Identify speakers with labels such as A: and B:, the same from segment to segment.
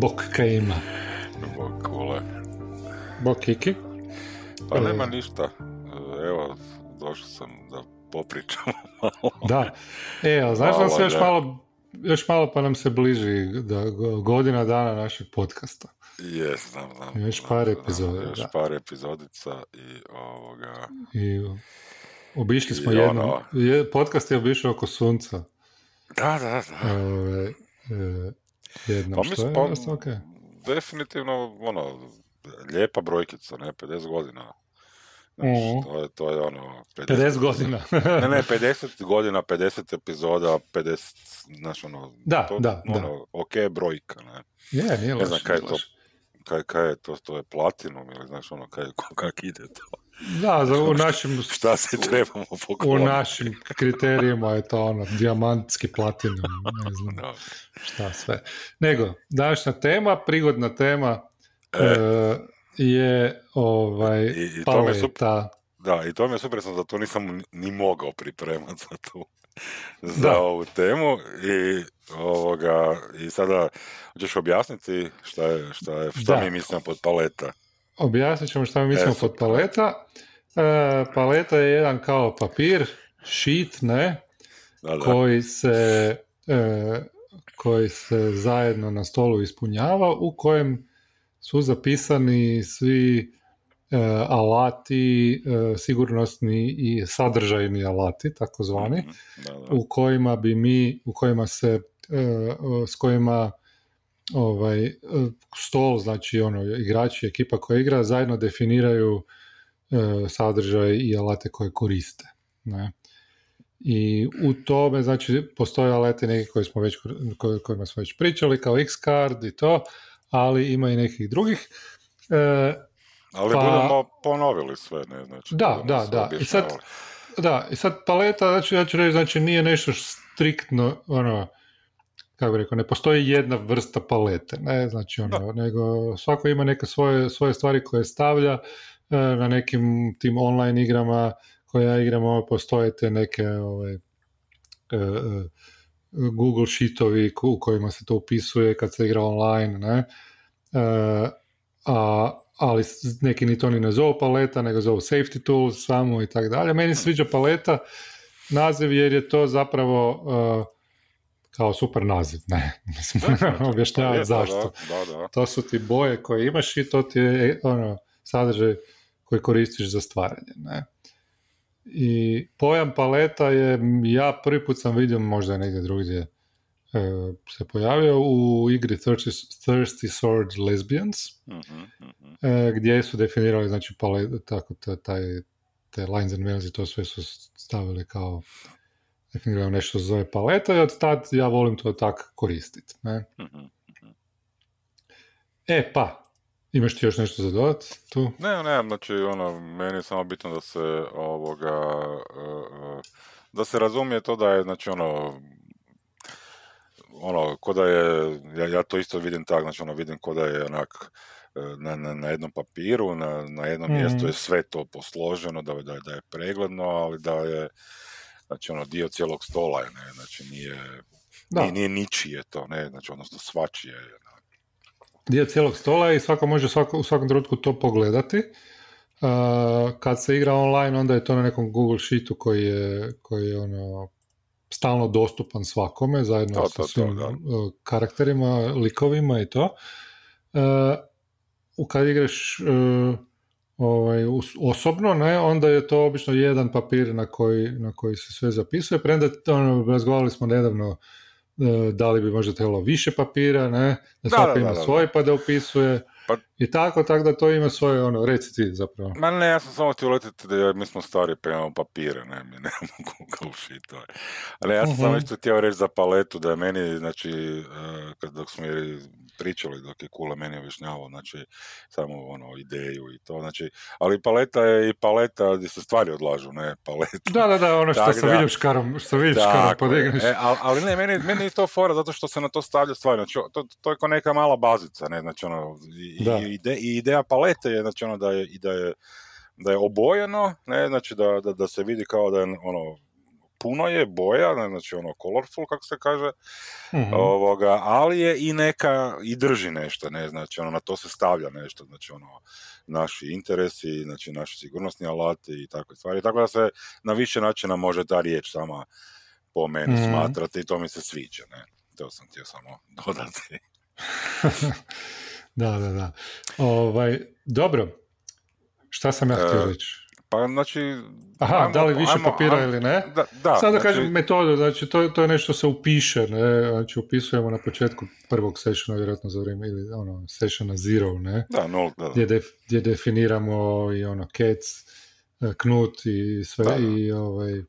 A: Bok Kejma.
B: Bok Kule.
A: Bok Kiki.
B: Pa nema ništa. Evo, došao sam da popričamo
A: malo. Da. E, ali znaš da se još malo, još malo pa nam se bliži da, godina dana našeg podcasta.
B: Jes, znam, znam.
A: Još par epizoda.
B: Još par epizodica i ovoga...
A: I obišli smo jedno, ono... podcast je obišao oko sunca.
B: Da, da, da.
A: Ove, e, jednom, pa što je? Pa, okay.
B: Definitivno, ono, lijepa brojkica, ne, 50 godina. Znači, to, je, to je ono...
A: 50, 50 godina.
B: ne, ne, 50 godina, 50 epizoda, 50, znaš, ono...
A: Da,
B: to,
A: da,
B: ono,
A: da.
B: ok brojka, ne.
A: Je, nije
B: Ne znam kaj je to, kaj, kaj je to, to je platinum ili znaš ono, kaj, kak ide to.
A: Da, za, u našim...
B: Šta se trebamo
A: pokloniti? U našim kriterijima je to ono, dijamantski platinum, ne znam no. šta sve. Nego, današnja tema, prigodna tema, e. E, je ovaj, I, i paleta. Super,
B: da, i to mi je super, sam za to nisam ni mogao pripremati za tu za da. ovu temu i ovoga i sada ćeš objasniti šta je, šta je, šta da. mi mislimo pod paleta.
A: Objasnit ćemo šta mi mislimo e, pod paleta. E, paleta je jedan kao papir, sheet, ne, da, da. koji se e, koji se zajedno na stolu ispunjava u kojem su zapisani svi alati, e, sigurnosni i sadržajni alati, takozvani, mhm, u kojima bi mi, u kojima se, e, s kojima ovaj, stol, znači ono, igrači, ekipa koja igra, zajedno definiraju sadržaj i alate koje koriste. Ne? I u tome, znači, postoje alati neki koji smo već, kojima smo već pričali, kao X-card i to, ali ima i nekih drugih.
B: E, ali pa, budemo ponovili sve, ne znači.
A: Da, da, da. I sad, da, i sad paleta, znači, ja ću reći, znači nije nešto striktno, ono, kako bi rekao, ne postoji jedna vrsta palete, ne, znači ono, nego svako ima neke svoje, svoje stvari koje stavlja e, na nekim tim online igrama koje ja igram, postoje te neke ovaj, e, e, Google sheetovi u kojima se to upisuje kad se igra online, ne? A, ali neki ni to ni ne zovu paleta, nego zovu safety tools samo i tako dalje. Meni se sviđa paleta naziv jer je to zapravo uh, kao super naziv, ne, mislim, objašnjavati zašto.
B: Da, da,
A: to su ti boje koje imaš i to ti je ono, sadržaj koji koristiš za stvaranje, ne. I pojam paleta je, ja prvi put sam vidio, možda je negdje drugdje e, se pojavio u igri Thirsty, Thirsty Sword Lesbians, uh-huh, uh-huh. gdje su definirali znači palet, tako taj, te lines and veils i to sve su stavili kao definirali nešto zove paleta i od tad ja volim to tako koristiti. Ne? Uh-huh, e pa, Imaš ti još nešto za dodat tu?
B: Ne, ne, znači ono, meni je samo bitno da se ovoga, e, e, da se razumije to da je, znači ono, ono, ko da je, ja, ja to isto vidim tak, znači ono, vidim ko da je onak, e, na, na, na jednom papiru, na, na jednom mm-hmm. mjestu je sve to posloženo, da, da, da je pregledno, ali da je, znači ono, dio cijelog stola je, ne, znači nije, da. nije, nije ničije to, ne, znači odnosno svačije je,
A: dio cijelog stola i svako može svako, u svakom trenutku to pogledati. Uh, kad se igra online, onda je to na nekom Google Sheetu koji je, koji je ono, stalno dostupan svakome, zajedno sa svim uh, karakterima, likovima i to. Uh, kad igraš uh, ovaj, osobno, ne, onda je to obično jedan papir na koji, na koji se sve zapisuje. Premda ono, razgovarali smo nedavno E, da li bi možda trebalo više papira, ne? da svako ima svoj pa da upisuje. Pa, I tako, tako da to ima svoje, ono, reci ti zapravo.
B: Ma ne, ja sam samo htio letiti da mi smo stari pa imamo papire, ne, mi nemamo Google Sheet. Ali ja sam uh-huh. samo isto htio reći za paletu da je meni, znači, uh, kad dok smo pričali dok je Kula meni objašnjavao, znači samo ono ideju i to, znači, ali paleta je i paleta gdje se stvari odlažu, ne paleta.
A: Da, da, da, ono što sa vidim škarom, što vidiš škarom podigneš.
B: E, ali, ali, ne, meni, meni je to fora zato što se na to stavlja stvari, znači to, to je kao neka mala bazica, ne, znači ono, i, i, ide, i ideja palete je, znači ono da je, i da je, da je obojeno, ne, znači da, da, da se vidi kao da je ono, puno je boja, znači ono colorful kako se kaže, mhm. ovoga, ali je i neka, i drži nešto, ne, znači ono na to se stavlja nešto, znači ono naši interesi, znači naši sigurnosni alati i takve stvari, tako da se na više načina može ta riječ sama po meni mm smatrati i to mi se sviđa, ne, to sam htio samo dodati.
A: da, da, da. Ovaj, dobro, šta sam ja htio e, reći?
B: Pa znači...
A: Aha, da li više papira ili ne?
B: Da, da
A: Sada znači, kažem metodu, znači to, to je nešto se upiše, ne? Znači upisujemo na početku prvog sessiona, vjerojatno za vrijeme, ili ono, sessiona zero, ne?
B: Da, nul, da.
A: Gdje, def, gdje definiramo i ono, kec, e, knut i sve, da, i ovaj,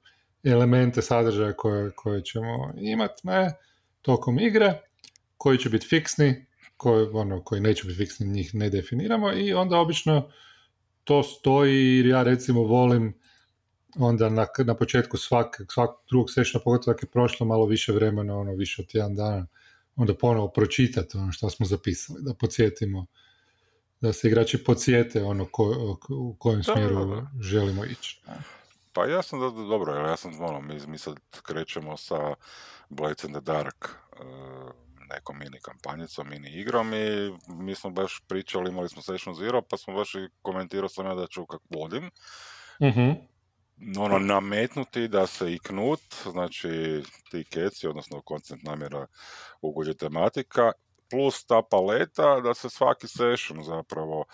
A: elemente sadržaja koje, koje ćemo imati, ne? Tokom igre, koji će biti fiksni, koji, ono, koji neće biti fiksni, njih ne definiramo i onda obično to stoji jer ja recimo volim onda na, na početku svak, svak drugog sessiona, pogotovo ako je prošlo malo više vremena, ono više od tjedan dana, onda ponovo pročitati ono što smo zapisali, da podsjetimo, da se igrači podsjete ono ko, u kojem smjeru želimo ići.
B: Pa ja sam da, dobro, ja sam ono, mi, mi sad krećemo sa Blades in the Dark uh, nekom mini kampanjicom, mini igrom i mi smo baš pričali, imali smo Session Zero, pa smo baš i komentirao sam ja da ću kak vodim. mm Ono, nametnuti da se i knut, znači ti keci, odnosno koncept namjera ugođe tematika, plus ta paleta, da se svaki session zapravo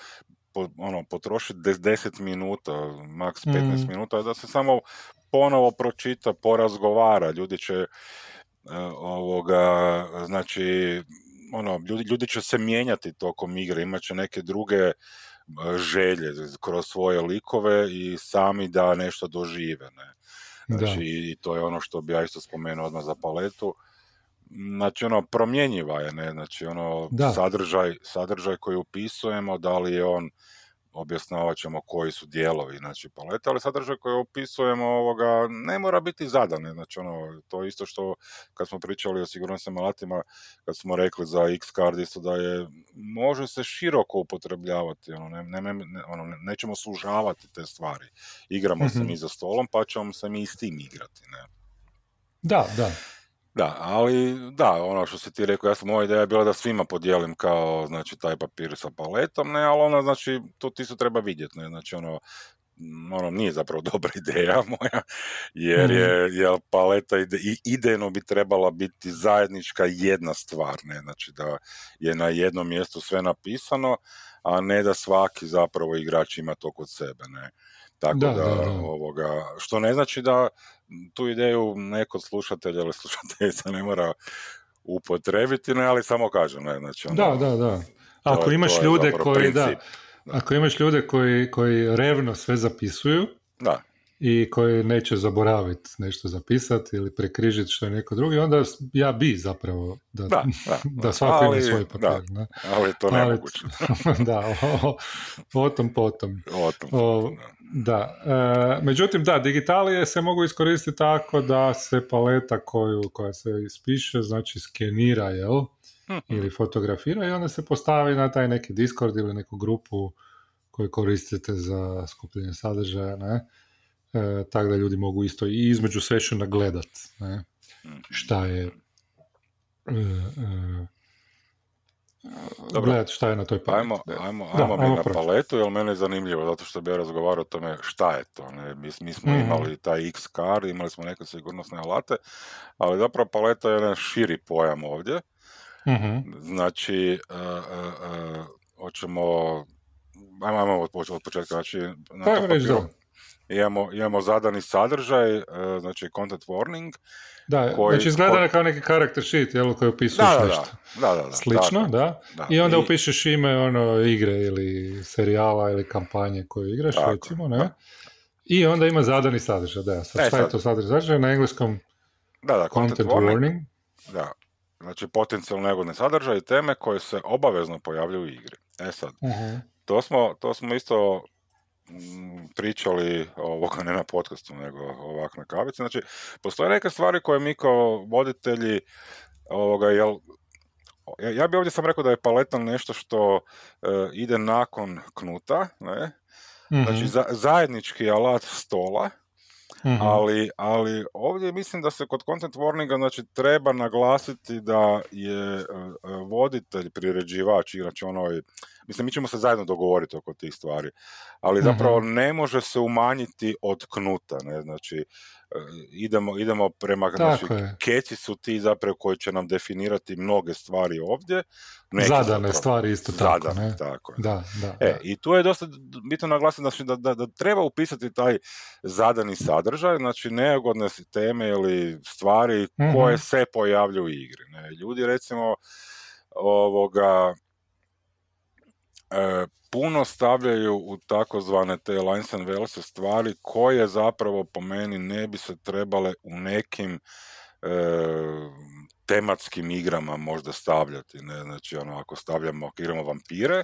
B: ono, potroši 10 minuta, maks 15 mm. minuta, da se samo ponovo pročita, porazgovara, ljudi će ovoga, znači, ono, ljudi, ljudi će se mijenjati tokom igre, imat će neke druge e, želje kroz svoje likove i sami da nešto dožive, ne. Znači, i to je ono što bi ja isto spomenuo odmah za paletu. Znači, ono, promjenjiva je, ne, znači, ono, sadržaj, sadržaj koji upisujemo, da li je on objašnjavat ćemo koji su dijelovi znači palete, ali sadržaj koji opisujemo ovoga ne mora biti zadan, znači ono, to isto što kad smo pričali o sigurnosnim alatima, kad smo rekli za X card isto da je, može se široko upotrebljavati, ono, ne, ne, ne, ono, nećemo sužavati te stvari. Igramo mm-hmm. se mhm. mi za stolom, pa ćemo se mi i s tim igrati, ne.
A: Da, da.
B: Da, ali da, ono što si ti rekao, ja sam, moja ideja bila da svima podijelim kao, znači, taj papir sa paletom, ne, ali ona, znači, to ti se treba vidjeti, ne, znači, ono, ono, nije zapravo dobra ideja moja, jer je, mhm. jer paleta ide, i idejno bi trebala biti zajednička jedna stvar, ne, znači da je na jednom mjestu sve napisano, a ne da svaki zapravo igrač ima to kod sebe, ne. Tako da, da, ovoga, što ne znači da tu ideju neko slušatelj ili slušateljica ne mora upotrebiti, ne, ali samo kažem, ne, znači
A: ono, Da, da, da. Ako imaš ljude koji, da, ako imaš ljude koji, koji revno sve zapisuju,
B: da
A: i koji neće zaboraviti nešto zapisati ili prekrižiti što je neko drugi, onda ja bi zapravo da, da, da, da svako ima svoj papir. Da,
B: ne? ali to nemoguće.
A: da, o, o, tom potom.
B: O tom potom,
A: da. E, međutim, da, digitalije se mogu iskoristiti tako da se paleta koju, koja se ispiše, znači skenira, jel? Mhm. Ili fotografira i onda se postavi na taj neki Discord ili neku grupu koju koristite za skupljenje sadržaja, ne? e, tako da ljudi mogu isto i između sessiona gledat ne? Mhm. šta je e, e, gledat šta je na toj
B: paleti. Ajmo, ajmo, ajmo mi na paletu, jer mene je zanimljivo, zato što bi ja razgovarao o tome šta je to. Ne? Mi, mi smo mm imali taj X car, imali smo neke sigurnosne alate, ali zapravo paleta je jedan širi pojam ovdje. Mm-hmm. Znači, uh, uh, uh, hoćemo, ajmo, ajmo od, početka, znači, na
A: pa, papiru,
B: imamo, imamo zadani sadržaj, e, znači content warning.
A: Da, koji, znači izgleda kao neki karakter sheet, jel, koji upisuješ
B: da, da,
A: nešto.
B: Da, da, da,
A: Slično, da. I onda I, upišeš ime ono, igre ili serijala ili kampanje koju igraš, tako, recimo, ne? I onda ima zadani sadržaj, da. Sad, e, šta sad, je to sadržaj? Na engleskom
B: da, da, content, content warning. warning. Da, znači potencijalno negodne sadržaje i teme koje se obavezno pojavljuju u igri. E sad, uh-huh. to, smo, to smo isto pričali ovoga ne na podcastu nego ovak na kavici. Znači, postoje neke stvari koje mi kao voditelji ovoga, jel, ja, bi ovdje sam rekao da je paletan nešto što e, ide nakon knuta, ne? Znači, mhm. za, zajednički alat stola, Mhm. Ali, ali ovdje mislim da se kod content warninga znači, treba naglasiti da je uh, voditelj, priređivač, znači ono, mislim, mi ćemo se zajedno dogovoriti oko tih stvari, ali zapravo mhm. ne može se umanjiti od knuta, ne, znači, E, idemo, idemo prema, znači, keci su ti zapravo koji će nam definirati mnoge stvari ovdje.
A: Neke Zadane stvari isto tako.
B: Zadane, tako
A: je. Da, da,
B: e, I tu je dosta bitno naglasiti znači, da, da, da, treba upisati taj zadani sadržaj, znači neugodne teme ili stvari mm koje se pojavljuju u igri. Ne? Ljudi recimo ovoga e, puno stavljaju u takozvane te lines and Wells stvari koje zapravo po meni ne bi se trebale u nekim e, tematskim igrama možda stavljati. Ne? Znači, ono, ako stavljamo, ako igramo vampire,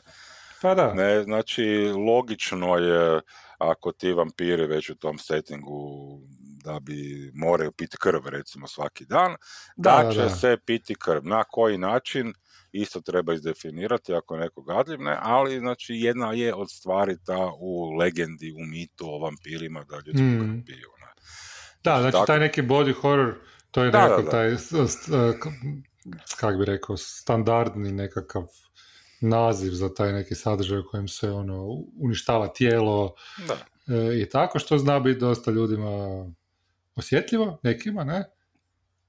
A: pa da.
B: Ne, znači, logično je ako ti vampiri već u tom settingu da bi moraju piti krv recimo svaki dan, da, da će se piti krv. Na koji način? Isto treba izdefinirati ako je neko gadljiv, ne, ali znači jedna je od stvari ta u legendi, u mitu o vampirima da ljudi mm. piju. Ne.
A: Da, znači, znači taj neki body horror, to je da, nekako taj, kako bi rekao, standardni nekakav naziv za taj neki sadržaj u kojem se ono uništava tijelo
B: da.
A: E, i tako, što zna biti dosta ljudima osjetljivo, nekima, ne?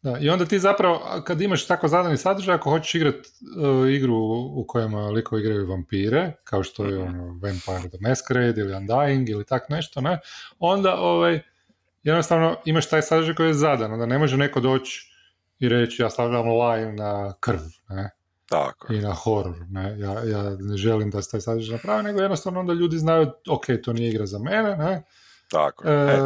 A: Da, I onda ti zapravo, kad imaš tako zadani sadržaj, ako hoćeš igrati uh, igru u kojima liko igraju vampire, kao što je mhm. ono Vampire the Masquerade ili Undying ili tak nešto, ne, onda ovaj, jednostavno imaš taj sadržaj koji je zadan, onda ne može neko doći i reći ja stavljam live na krv, ne,
B: tako.
A: i na horor, ne, ja, ja ne želim da se taj sadržaj napravi, nego jednostavno onda ljudi znaju, ok, to nije igra za mene, ne,
B: tako
A: e,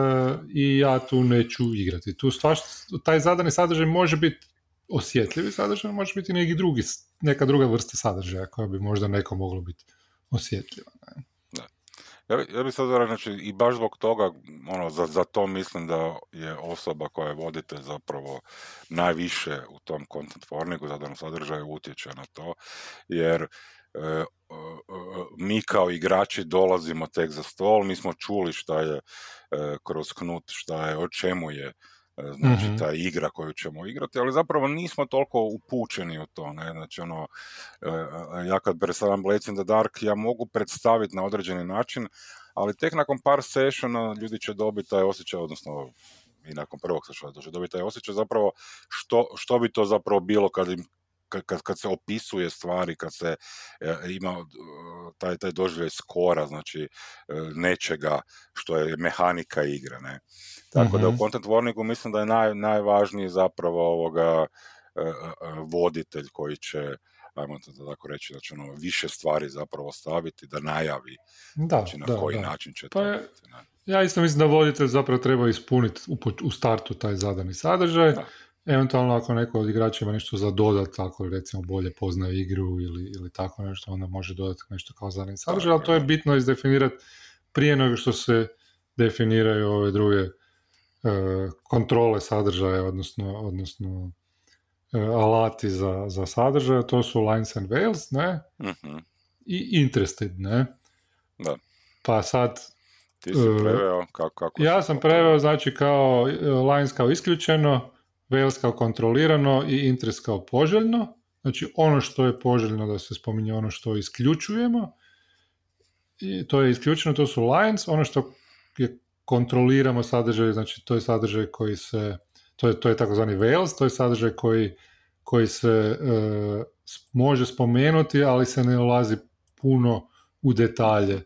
A: I ja tu neću igrati. Tu stvar, taj zadani sadržaj može biti osjetljivi sadržaj, može biti neki drugi, neka druga vrsta sadržaja koja bi možda neko moglo biti osjetljiva. Ne?
B: Da. Ja, bi, ja bih sad znači, i baš zbog toga, ono, za, za to mislim da je osoba koja je voditelj zapravo najviše u tom content warningu, zadanom sadržaju utječe na to, jer E, mi kao igrači dolazimo tek za stol, mi smo čuli šta je e, kroz knut, šta je, o čemu je e, znači mm ta igra koju ćemo igrati, ali zapravo nismo toliko upućeni u to, ne, znači ono, ja kad predstavljam Blades in the Dark, ja mogu predstaviti na određeni način, ali tek nakon par sessiona ljudi će dobiti taj osjećaj, odnosno i nakon prvog sessiona će dobiti taj osjećaj zapravo što, što bi to zapravo bilo kad im kad, kad se opisuje stvari, kad se e, ima taj, taj doživljaj skora, znači e, nečega što je mehanika igre. Ne? Tako da u mhm. content warningu mislim da je naj, najvažniji zapravo ovoga e, voditelj koji će ajmo to tako reći, znači ono, više stvari zapravo staviti, da najavi da, znači, na da, koji način će pa to je, biti.
A: Ja isto mislim da voditelj zapravo treba ispuniti u, u startu taj zadani sadržaj, da Eventualno ako neko od igrača ima nešto za dodat, ako recimo bolje poznaje igru ili, ili tako nešto, onda može dodati nešto kao zadnji sadržaj, ali to je bitno izdefinirati prije nego što se definiraju ove druge e, kontrole sadržaja, odnosno, odnosno e, alati za, za sadržaj, to su lines and veils, ne? uh I interested, ne?
B: Da.
A: Pa sad...
B: Ti si e, preveo kako, kako
A: Ja sam preveo, znači kao lines kao isključeno, Wales kao kontrolirano i interes kao poželjno. Znači ono što je poželjno da se spominje ono što isključujemo. I to je isključeno, to su lines. Ono što je kontroliramo sadržaj, znači to je sadržaj koji se, to je, to je takozvani Wales, to je sadržaj koji, koji se e, može spomenuti, ali se ne ulazi puno u detalje.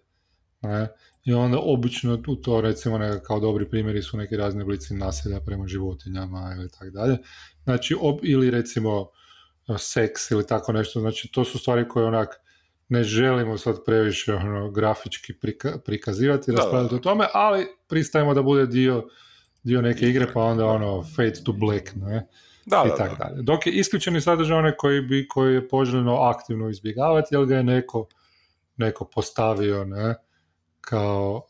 A: Ne? I onda obično u to recimo neka, kao dobri primjeri su neki razni oblici nasilja prema životinjama ili tako dalje. Znači, ob, ili recimo seks ili tako nešto. Znači, to su stvari koje onak ne želimo sad previše ono, grafički prika, prikazivati i raspravljati o tome, ali pristajemo da bude dio, dio neke igre, pa onda ono fade to black, ne?
B: Da,
A: i tako dalje. Dok je isključeni sadržaj onaj koji, bi, koji je poželjno aktivno izbjegavati, jer ga je neko, neko postavio, ne? Kao,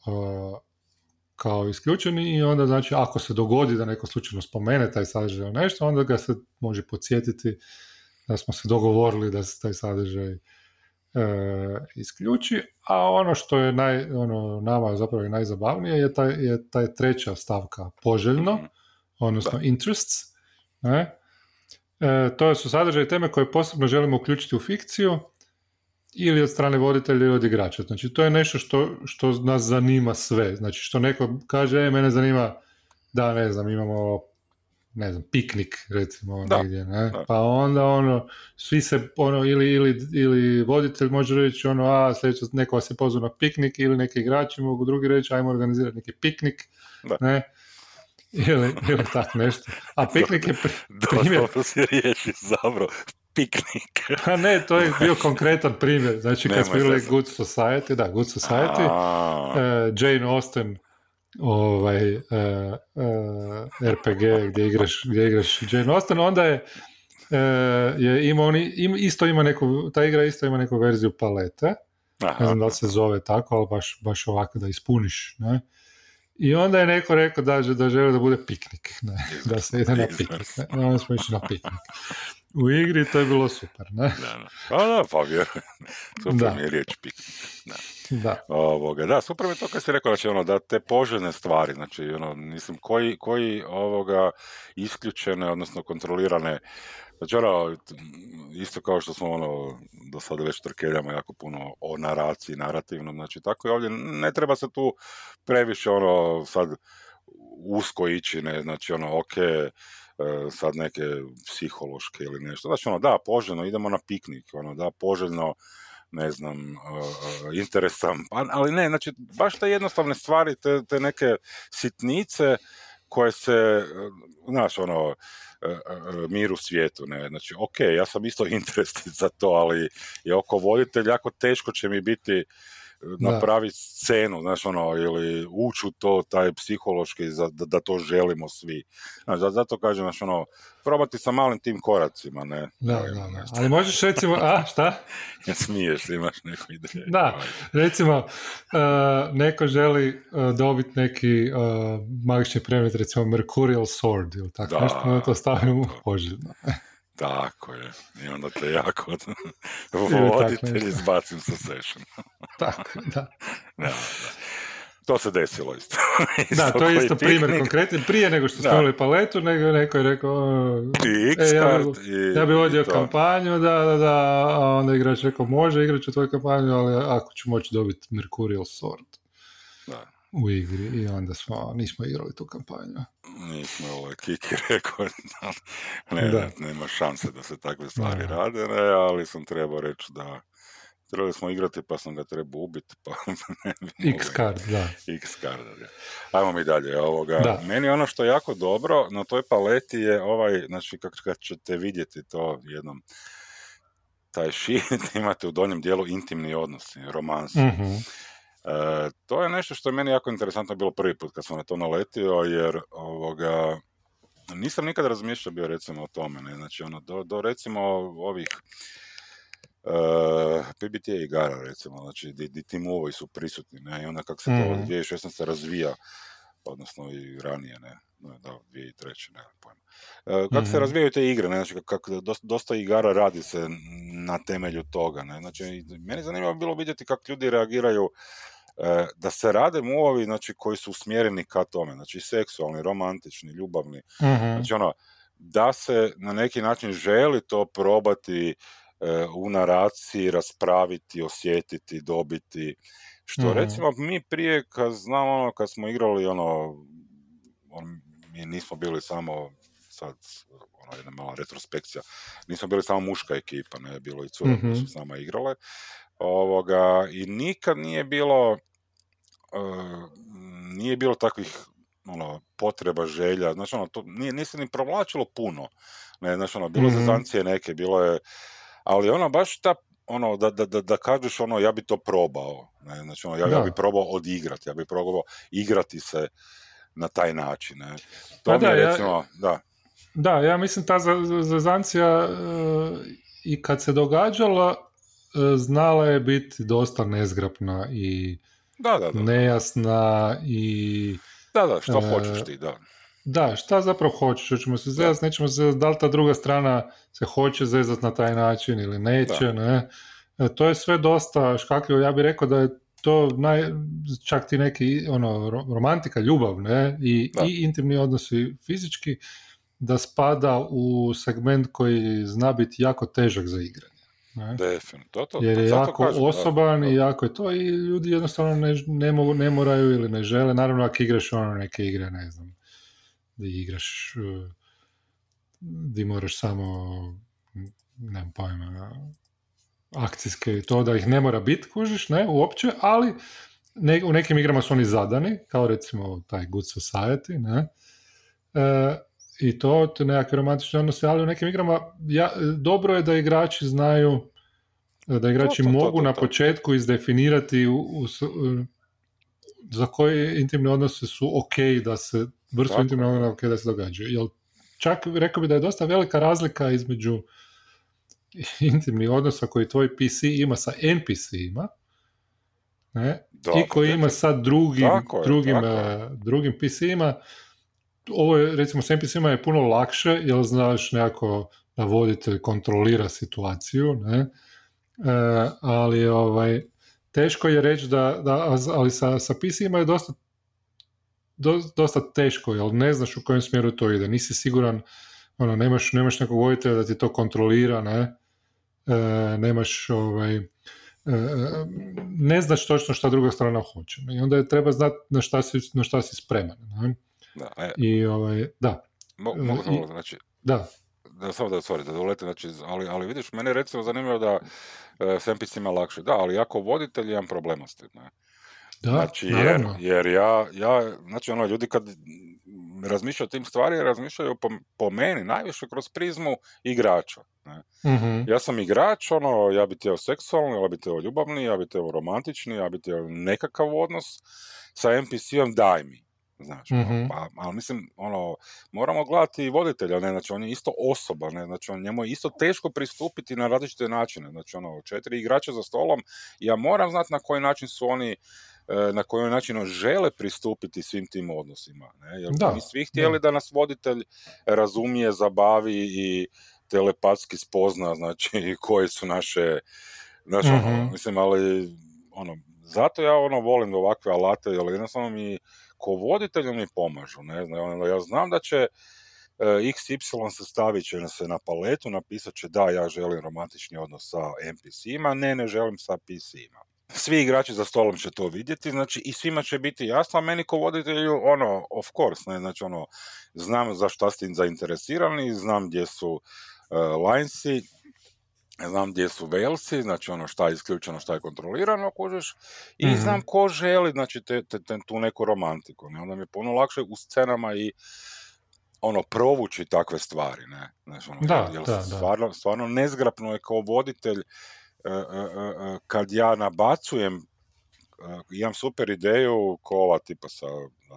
A: kao isključeni i onda znači ako se dogodi da neko slučajno spomene taj sadržaj ili nešto, onda ga se može podsjetiti da smo se dogovorili da se taj sadržaj isključi, a ono što je naj, ono, nama zapravo najzabavnije je taj, je taj treća stavka poželjno, mhm. odnosno interests. Ne? E, to su sadržaje teme koje posebno želimo uključiti u fikciju ili od strane voditelja ili od igrača. Znači, to je nešto što, što nas zanima sve. Znači, što neko kaže, e, mene zanima da, ne znam, imamo ne znam, piknik recimo da, negdje, ne? Pa onda ono, svi se ono, ili, ili, ili voditelj može reći ono, a sljedeće neko vas je pozvao na piknik ili neki igrači mogu drugi reći, ajmo organizirati neki piknik, da. ne? Ili, ili tak nešto. A piknik je primjer...
B: Dobro si zabro. Piknik.
A: A ne, to je bio konkretan primjer. Znači, kad smo bili Good Society, da, Good Society, uh, Jane Austen ovaj, uh, uh, RPG gdje igraš, gdje igraš Jane Austen, onda je, uh, je ima oni, im, isto ima neku, ta igra isto ima neku verziju palete, Aha. ne znam da li se zove tako, ali baš, baš ovako da ispuniš, ne? I onda je neko rekao da, da želi da bude piknik, ne? da se ide na piknik. Ne? Onda smo išli na piknik. U igri to je bilo super, ne?
B: Da, da. Pa da, pa vjerujem. Super da. mi je riječ piknik. Da. Da. Ovoga, da, super mi to kad si rekao, znači, ono, da te poželjne stvari, znači, ono, mislim, koji, koji ovoga isključene, odnosno kontrolirane, znači, ono, isto kao što smo, ono, do sada već trkeljamo jako puno o naraciji, narativnom, znači, tako i ovdje, ne treba se tu previše, ono, sad, usko ići, ne, znači, ono, ok, e, sad neke psihološke ili nešto. Znači, ono, da, poželjno, idemo na piknik, ono, da, poželjno, ne znam, uh, interesam, pa, ali ne, znači baš te jednostavne stvari, te, te neke sitnice koje se, znaš, ono, mir u svijetu, ne, znači, ok, ja sam isto interesit za to, ali je oko voditelj jako teško će mi biti napraviti scenu, znaš, ono, ili ući u to, taj psihološki, za, da, da to želimo svi. Znaš, zato kažem, znaš, ono, probati sa malim tim koracima, ne?
A: Da, da, da. Ali možeš recimo, a, šta?
B: Ja smiješ, imaš neku ideju.
A: Da, recimo, uh, neko želi uh, dobiti neki uh, magični predmet, recimo Mercurial Sword, ili tako da, nešto, to stavimo poželjno.
B: Tako je. I onda te jako voditelj izbacim sa session.
A: tako, da. da, da.
B: To se desilo isto.
A: isto da, to je isto primjer konkretan. Prije nego što smo imali paletu, nego neko je rekao...
B: E, ja,
A: bi, ja bi vodio kampanju, da, da, da, a onda igrač rekao, može igrat ću tvoju kampanju, ali ako ću moći dobiti Mercurial Sword. Da u igri i onda smo, nismo igrali tu kampanju.
B: Nismo, ovaj Kiki rekao, ne, da. nema šanse da se takve stvari rade, ne, ali sam trebao reći da trebali smo igrati pa sam ga trebao ubiti, pa
A: ne X-card, da.
B: X-card, da. Ajmo mi dalje. Ovoga. Da. Meni ono što je jako dobro na toj paleti je ovaj, znači kad ćete vidjeti to jednom, taj šit imate u donjem dijelu intimni odnosi, romansi. mm E, to je nešto što je meni jako interesantno bilo prvi put kad sam na to naletio, jer ovoga, nisam nikad razmišljao bio recimo o tome, ne? znači ono, do, do recimo ovih uh, e, PBTA igara recimo, znači di, di timovi su prisutni, ne, i onda kako se to od 2016. Mhm. razvija, odnosno i ranije, ne, da, 2003. ne pojma. Uh, kako mm-hmm. se mhm. razvijaju te igre, ne, znači kako dosta, dosta igara radi se na temelju toga, ne, znači meni zanimljivo bilo vidjeti kako ljudi reagiraju E, da se rade muovi znači, koji su usmjereni ka tome, znači seksualni, romantični, ljubavni, mm znači ono, da se na neki način želi to probati e, u naraciji raspraviti, osjetiti, dobiti, što mm recimo mi prije, kad znam ono, kad smo igrali ono, on, mi nismo bili samo sad ono jedna mala retrospekcija, nismo bili samo muška ekipa, ne, bilo i cure mm su s nama igrale, ovoga, i nikad nije bilo uh, nije bilo takvih ono, potreba, želja, znači ono, to nije, nije se ni provlačilo puno, ne, znači ono, bilo mm-hmm. zazancije neke, bilo je, ali ono, baš ta, ono, da, da, da, da kažeš ono, ja bi to probao, ne, znači ono, ja, ja bi probao odigrati, ja bi probao igrati se na taj način, ne, to pa mi je recimo, ja, da.
A: Da, ja mislim ta zazancija uh, i kad se događala, znala je biti dosta nezgrapna i
B: da, da, da.
A: nejasna i...
B: Da, da, što e, hoćeš ti, da.
A: Da, šta zapravo hoćeš? Hoćemo se zezati, nećemo se da li ta druga strana se hoće zezati na taj način ili neće, da. ne? to je sve dosta škakljivo. Ja bih rekao da je to naj, čak ti neki ono, romantika, ljubav ne? I, i intimni odnosi fizički, da spada u segment koji zna biti jako težak za igranje.
B: Ne? Definitivno. To,
A: Jer je jako osoban i jako je to i ljudi jednostavno ne, ne, mogu, ne moraju ili ne žele. Naravno ako igraš ono neke igre, ne znam, da igraš di moraš samo nemam pojma akcijske i to da ih ne mora biti, kužiš, ne, uopće, ali ne, u nekim igrama su oni zadani, kao recimo taj Good Society, ne, e, i to, to nekakve romantične odnose, ali u nekim igrama ja, dobro je da igrači znaju, da igrači mogu na početku izdefinirati u, u, za koje intimne odnose su ok da se, vrstu intimne odnose ok da se događaju. Jel, čak rekao bi da je dosta velika razlika između intimnih odnosa koji tvoj PC ima sa NPC-ima, ne? i koji ima sad drugim, drugim, uh, drugim PC-ima, ovo je, recimo, s NPC-ima je puno lakše, jer znaš nekako da voditelj kontrolira situaciju, ne? E, ali ovaj, teško je reći da, da ali sa, sa PC-ima je dosta, dosta teško, jer ne znaš u kojem smjeru to ide, nisi siguran, ono, nemaš, nemaš nekog voditelja da ti to kontrolira, ne? E, nemaš ovaj, e, ne znaš točno šta druga strana hoće. I onda je treba znati na šta si, na šta si spreman. Ne?
B: Da, e,
A: I ovaj, da.
B: mogu samo, znači,
A: da.
B: Da, samo da, sorry, da dolete, znači, ali, ali vidiš, mene je recimo zanimljivo da e, s NPC-ima lakše. Da, ali jako voditelj imam problema s tim, ne?
A: Da,
B: znači, jer, jer ja, ja, znači ono, ljudi kad razmišljaju o tim stvari, razmišljaju po, po meni najviše kroz prizmu igrača. Ne?
A: mm
B: Ja sam igrač, ono, ja bi htio seksualni, ja bi htio ljubavni, ja bi htio romantični, ja bi htio nekakav odnos sa NPC-om, daj mi. Znaš, mm pa, ali mislim, ono, moramo gledati i voditelja, ne, znači on je isto osoba, ne, znači on, njemu je isto teško pristupiti na različite načine, znači ono, četiri igrača za stolom, ja moram znati na koji način su oni E, na koji način žele pristupiti svim tim odnosima. Ne? Jer da, mi svi htjeli da. da nas voditelj razumije, zabavi i telepatski spozna, znači, koje su naše, znači, mm mislim, ali, ono, zato ja ono volim ovakve alate, jer jednostavno mi ko voditelju mi pomažu, ne znam, ono, ja znam da će e, XY se stavit će se na paletu, napisat će da, ja želim romantični odnos sa NPC-ima, ne, ne želim sa PC-ima svi igrači za stolom će to vidjeti, znači i svima će biti jasno, a meni ko voditelju, ono, of course, ne, znači ono, znam za šta ste zainteresirani, znam gdje su uh, linesi, znam gdje su velsi, znači ono šta je isključeno, šta je kontrolirano, kužiš, i mm znam ko želi, znači, te, te, te, tu neku romantiku, ne, onda mi je puno lakše u scenama i ono, provući takve stvari, ne, znači, ono,
A: da, da,
B: stvarno, stvarno nezgrapno je kao voditelj E, e, e, kad ja nabacujem imam super ideju ko ova tipa sa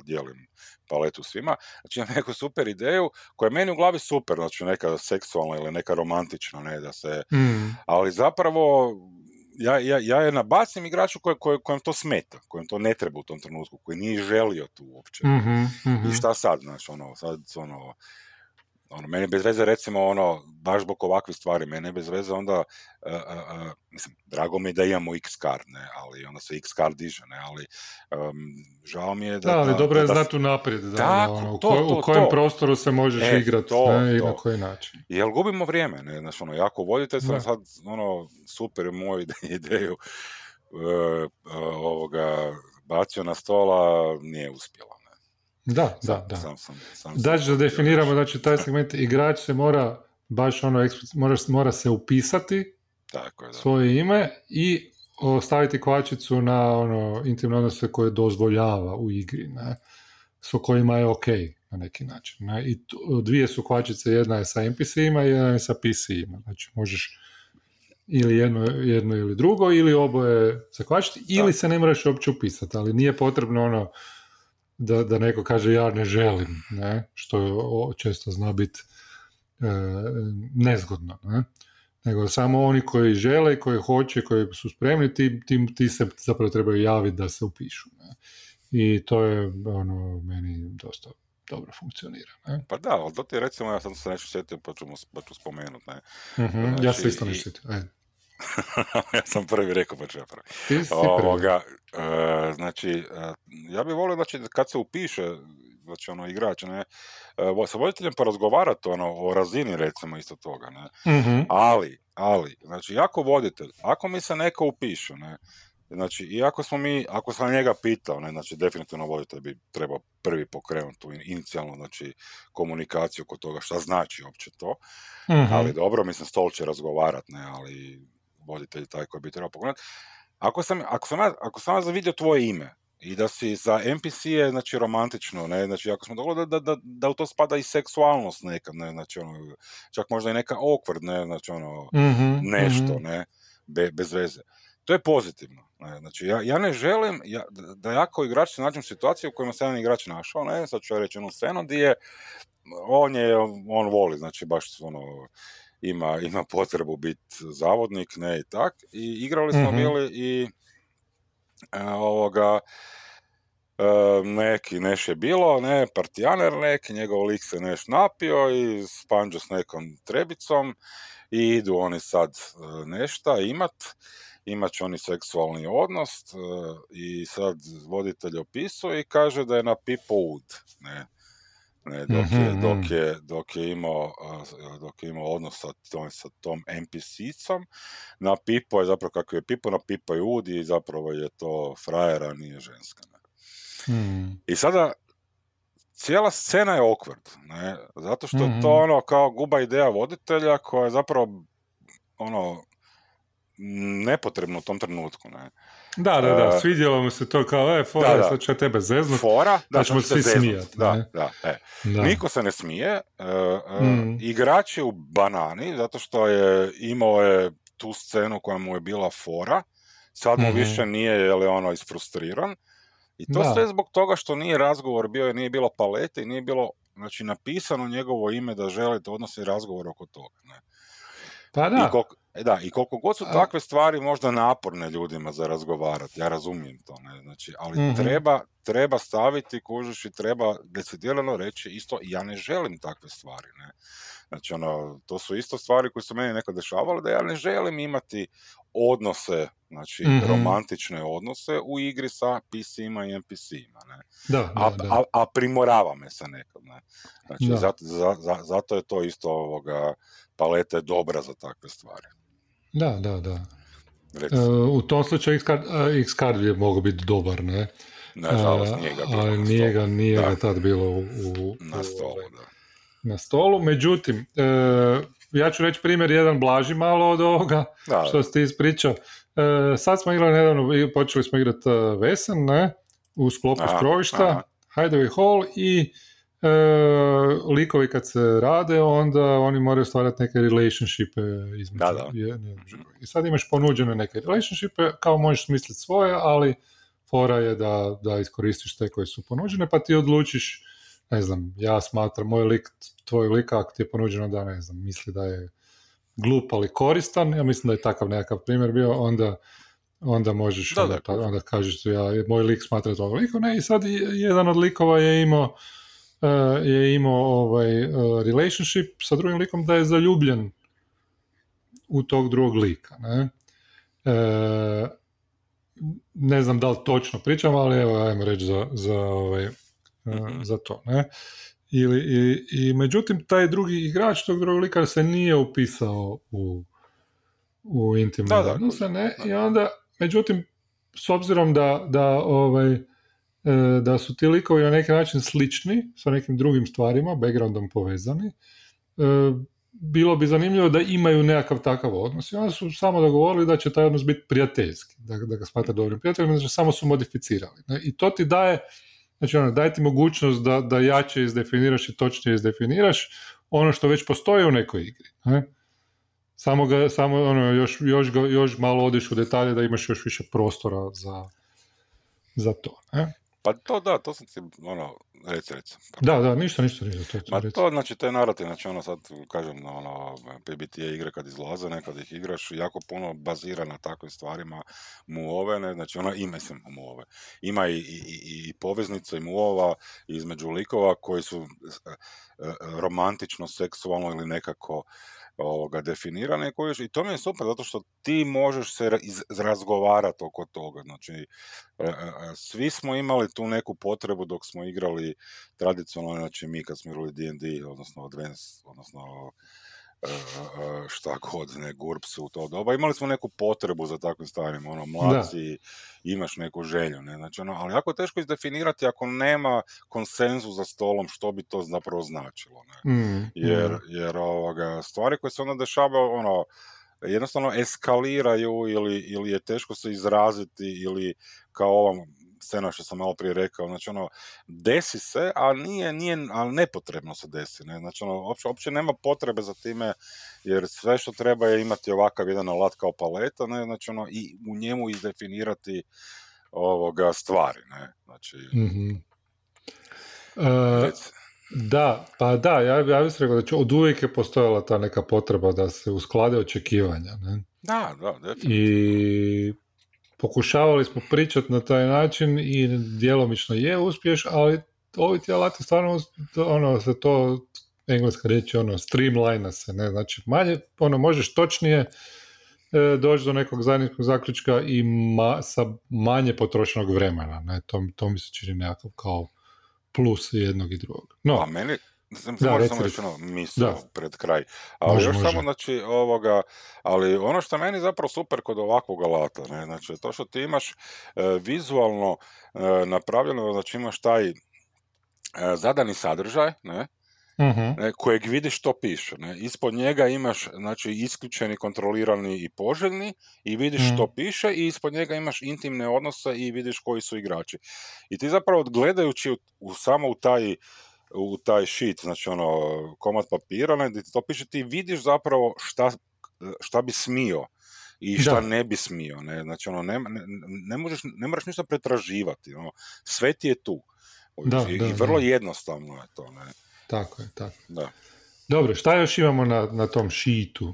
B: dijelim paletu svima, znači imam neku super ideju koja je meni u glavi super, znači neka seksualna ili neka romantična, ne da se,
A: mm.
B: ali zapravo ja, ja, ja je nabacim igraču koje, koje, kojem to smeta, kojem to ne treba u tom trenutku, koji nije želio tu uopće.
A: Mm-hmm, mm-hmm.
B: I šta sad, znači, ono, sad, ono, ono, meni bez veze recimo ono, baš zbog ovakvih stvari, meni bez veze onda, uh, uh, mislim, drago mi je da imamo X card, ne, ali onda se X card diže, ne, ali um, žao mi je da...
A: Da, ali
B: da,
A: dobro
B: je
A: znati unaprijed, da, tako, ono, to, u, to, u kojem to. prostoru se možeš e, igrati ne, i na koji način.
B: Jel gubimo vrijeme, ne, znači ono, jako vodite sam sad, ono, super moju ideju uh, ovoga bacio na stola, nije uspjela.
A: Da, da, da. Sam, sam, sam, da definiramo, znači taj segment igrač se mora baš ono, mora, mora se upisati
B: Tako je, da.
A: svoje ime i ostaviti kvačicu na ono intimne odnose koje dozvoljava u igri, ne, s kojima je ok na neki način. Ne. I dvije su kvačice, jedna je sa NPC-ima i jedna je sa PC-ima. Znači možeš ili jedno, jedno ili drugo, ili oboje zakvačiti, ili se ne moraš uopće upisati, ali nije potrebno ono da, da neko kaže ja ne želim, ne? što često zna biti e, nezgodno. Ne? Nego samo oni koji žele, koji hoće, koji su spremni, ti, ti, ti se zapravo trebaju javiti da se upišu. Ne? I to je ono, meni dosta dobro funkcionira. Ne?
B: Pa da, ali to ti recimo, ja sam se nešto sjetio pa ću, pa ću spomenuti. Ne?
A: Uh-huh, ja se isto nešto sjetio.
B: ja sam prvi rekao pa ću ja prvi.
A: Ti si
B: Ovoga, e, znači, e, ja bih volio znači, kad se upiše znači ono igrač, ne, e, sa voditeljem porazgovarati ono, o razini recimo isto toga, ne,
A: Mhm.
B: ali, ali, znači jako voditelj, ako mi se neko upiše, ne, znači i ako smo mi, ako sam njega pitao, ne, znači definitivno voditelj bi trebao prvi pokrenuti tu inicijalnu, znači komunikaciju oko toga šta znači uopće to,
A: Mhm.
B: ali dobro, mislim, stol će razgovarat, ne, ali voditelj taj koji bi trebao pogledati. Ako sam, ako sam, ja, ako sam ja zavidio tvoje ime i da si za NPC je, znači, romantično, ne, znači, ako smo dogovorili da, da, da, u to spada i seksualnost nekad, ne, znači, ono, čak možda i neka awkward, ne, znači, ono,
A: Mhm,
B: nešto,
A: mhm.
B: ne, be, bez veze. To je pozitivno. Ne, znači, ja, ja ne želim ja, da ja kao igrač se nađem u situaciji u kojima se jedan igrač našao, ne, sad ću ja reći onu scenu gdje je, on je, on voli, znači baš ono, ima, ima potrebu biti zavodnik, ne i tak, i igrali smo
A: Mhm.
B: bili i e, ovoga, e, neki neš je bilo, ne, partijaner neki, njegov lik se neš napio i spanđo s nekom trebicom i idu oni sad e, nešta imat, imat će oni seksualni odnos e, i sad voditelj opisuje i kaže da je na pipo ud, ne, ne, dok, je,
A: Mhm,
B: dok,
A: mhm.
B: je, dok je imao, a, dok je imao odnos sa tom, sa tom NPC-com, na pipo je zapravo kako je pipo, na pipo je ud i zapravo je to frajera, nije ženska. Ne.
A: Mhm.
B: I sada cijela scena je awkward, ne, zato što je
A: Mhm.
B: to ono kao guba ideja voditelja koja je zapravo ono nepotrebno u tom trenutku, ne.
A: Da, da, da,
B: E,
A: svidjelo mu se to kao, e, fora,
B: da, da.
A: sad ja tebe zeznut.
B: Fora, da,
A: da ćemo svi smijat,
B: Da,
A: ne?
B: da, e.
A: Da.
B: Niko se ne smije, e, e,
A: Mm.
B: igrač je u banani, zato što je imao je tu scenu koja mu je bila fora, sad mu
A: Mhm.
B: više nije, je li ono, isfrustriran, i to
A: Da.
B: sve zbog toga što nije razgovor bio, nije bilo palete i nije bilo, znači, napisano njegovo ime da želite odnosi razgovor oko toga, ne.
A: Pa
B: I
A: da,
B: koliko, e, da, i koliko god su takve stvari možda naporne ljudima za razgovarati, ja razumijem to, ne, znači, ali
A: Mhm.
B: treba, treba staviti kužiš i treba decidirano reći isto, ja ne želim takve stvari, ne. Znači, ono, to su isto stvari koje su meni nekad dešavale, da ja ne želim imati odnose, znači,
A: Mhm.
B: romantične odnose u igri sa PC-ima i NPC-ima, ne.
A: da,
B: A,
A: da, da.
B: a, a primorava me se nekad, ne. Znači,
A: Da.
B: zato, za, za- zato je to isto ovoga, paleta je dobra za takve stvari.
A: Da, da, da. E, u tom slučaju X-Card, e, X-Card je mogao biti dobar, ne?
B: nažalost,
A: E,
B: nije ga bilo
A: ali nije ga, nije
B: Da.
A: ga tad bilo u, u-
B: Na stolu,
A: ovaj,
B: da.
A: na stolu. Međutim, e, ja ću reći primjer jedan blaži malo od ovoga
B: Da,
A: što si ti ispričao. E, sad smo igrali nedavno, počeli smo igrati uh, Vesen, ne? U sklopu
B: Aha,
A: skrovišta,
B: aha.
A: Hideaway Hall i e, likovi kad se rade, onda oni moraju stvarati neke relationshipe između
B: Da, da.
A: i sad imaš ponuđene neke relationshipe, kao možeš smisliti svoje, ali fora je da, da iskoristiš te koje su ponuđene, pa ti odlučiš, ne znam, ja smatram moj lik, tvoj lik, ako ti je ponuđeno da, ne znam, misli da je glup, ali koristan, ja mislim da je takav nekakav primjer bio, onda onda možeš,
B: Da,
A: onda,
B: da.
A: pa- onda kažeš ja, moj lik smatra tog likom, ne, i sad jedan od likova je imao e, je imao ovaj e, relationship sa drugim likom da je zaljubljen u tog drugog lika, ne. E, ne znam da li točno pričam, ali evo, ajmo reći za, za, ovaj, e,
B: Mhm.
A: za to, ne. Ili, i, I međutim, taj drugi igrač tog drugog lika se nije upisao u, u intimne
B: Da, da,
A: odnose, ne,
B: da.
A: i onda, međutim, s obzirom da, da, ovaj, e, da su ti likovi na neki način slični sa nekim drugim stvarima, backgroundom povezani, e, bilo bi zanimljivo da imaju nekakav takav odnos. I onda su samo dogovorili da će taj odnos biti prijateljski, da, da ga smatra dobrim prijateljem, znači samo su modificirali. I to ti daje, znači ono, daje ti mogućnost da, da jače izdefiniraš i točnije izdefiniraš ono što već postoji u nekoj igri. Ne? Samo, ga, samo ono, još, još, ga, još malo odiš u detalje da imaš još više prostora za, za to. Ne?
B: Pa to da, to sam ti, ono, reci, reci.
A: Da, da, ništa, ništa, ništa. To,
B: Ma
A: to,
B: to, znači, te narativ, znači, ono, sad, kažem, ono, PBTA igre kad izlaze, nekad ih igraš, jako puno bazira na takvim stvarima muove, ne, znači, ono, i, mislim, muove. Ima i, i, i, i poveznice i muova između likova koji su e, e, romantično, seksualno ili nekako ovoga, definirane koji i to mi je super zato što ti možeš se razgovarati oko toga. Znači, e, e, svi smo imali tu neku potrebu dok smo igrali tradicionalno, znači mi kad smo igrali D&D, odnosno Advance, odnosno E, e, šta god, ne, GURPS u to doba. Imali smo neku potrebu za takvim stvarima, ono, mladci, imaš neku želju, ne, znači, ono, ali jako je teško izdefinirati ako nema konsenzu za stolom što bi to zapravo značilo, ne, mm, jer, mm. jer ovoga, stvari koje se onda dešavaju, ono, jednostavno eskaliraju ili, ili je teško se izraziti ili kao ovom scena što sam malo prije rekao, znači ono, desi se, a nije, nije, ali nepotrebno se desi, ne, znači ono, uopće, uopće nema potrebe za time, jer sve što treba je imati ovakav jedan alat kao paleta, ne, znači ono, i u njemu izdefinirati ovoga stvari, ne, znači...
A: Mm-hmm. da, pa da, ja, ja bih rekao da će od uvijek je postojala ta neka potreba da se usklade očekivanja, ne?
B: Da, da, definitivno.
A: I pokušavali smo pričati na taj način i djelomično je uspješ, ali ovi ti alati stvarno ono se to engleska riječ ono streamline se, ne, znači manje, ono možeš točnije e, doći do nekog zajedničkog zaključka i ma, sa manje potrošenog vremena, ne, to, to mi se čini nekakav kao plus jednog i drugog. No,
B: A meni, sam da, samo reći ono misao pred kraj. Ali još samo, znači, ovoga, ali ono što meni zapravo super kod ovakvog alata, ne, znači, to što ti imaš e, vizualno e, napravljeno, znači imaš taj e, zadani sadržaj, ne, uh kojeg vidiš što piše. Ne? Ispod njega imaš znači, isključeni, kontrolirani i poželjni i vidiš što mhm. piše i ispod njega imaš intimne odnose i vidiš koji su igrači. I ti zapravo gledajući u, u samo u taj u taj sheet, znači ono, komad papira, ne, to piše, ti vidiš zapravo šta, šta bi smio i šta ne bi smio, ne, znači ono, ne, ne, ne, možeš, ne moraš ništa pretraživati, ono, sve ti je tu. Da, I, da, i vrlo jednostavno je to, ne.
A: Tako je, tako.
B: Da.
A: Dobro, šta još imamo na, na tom šitu?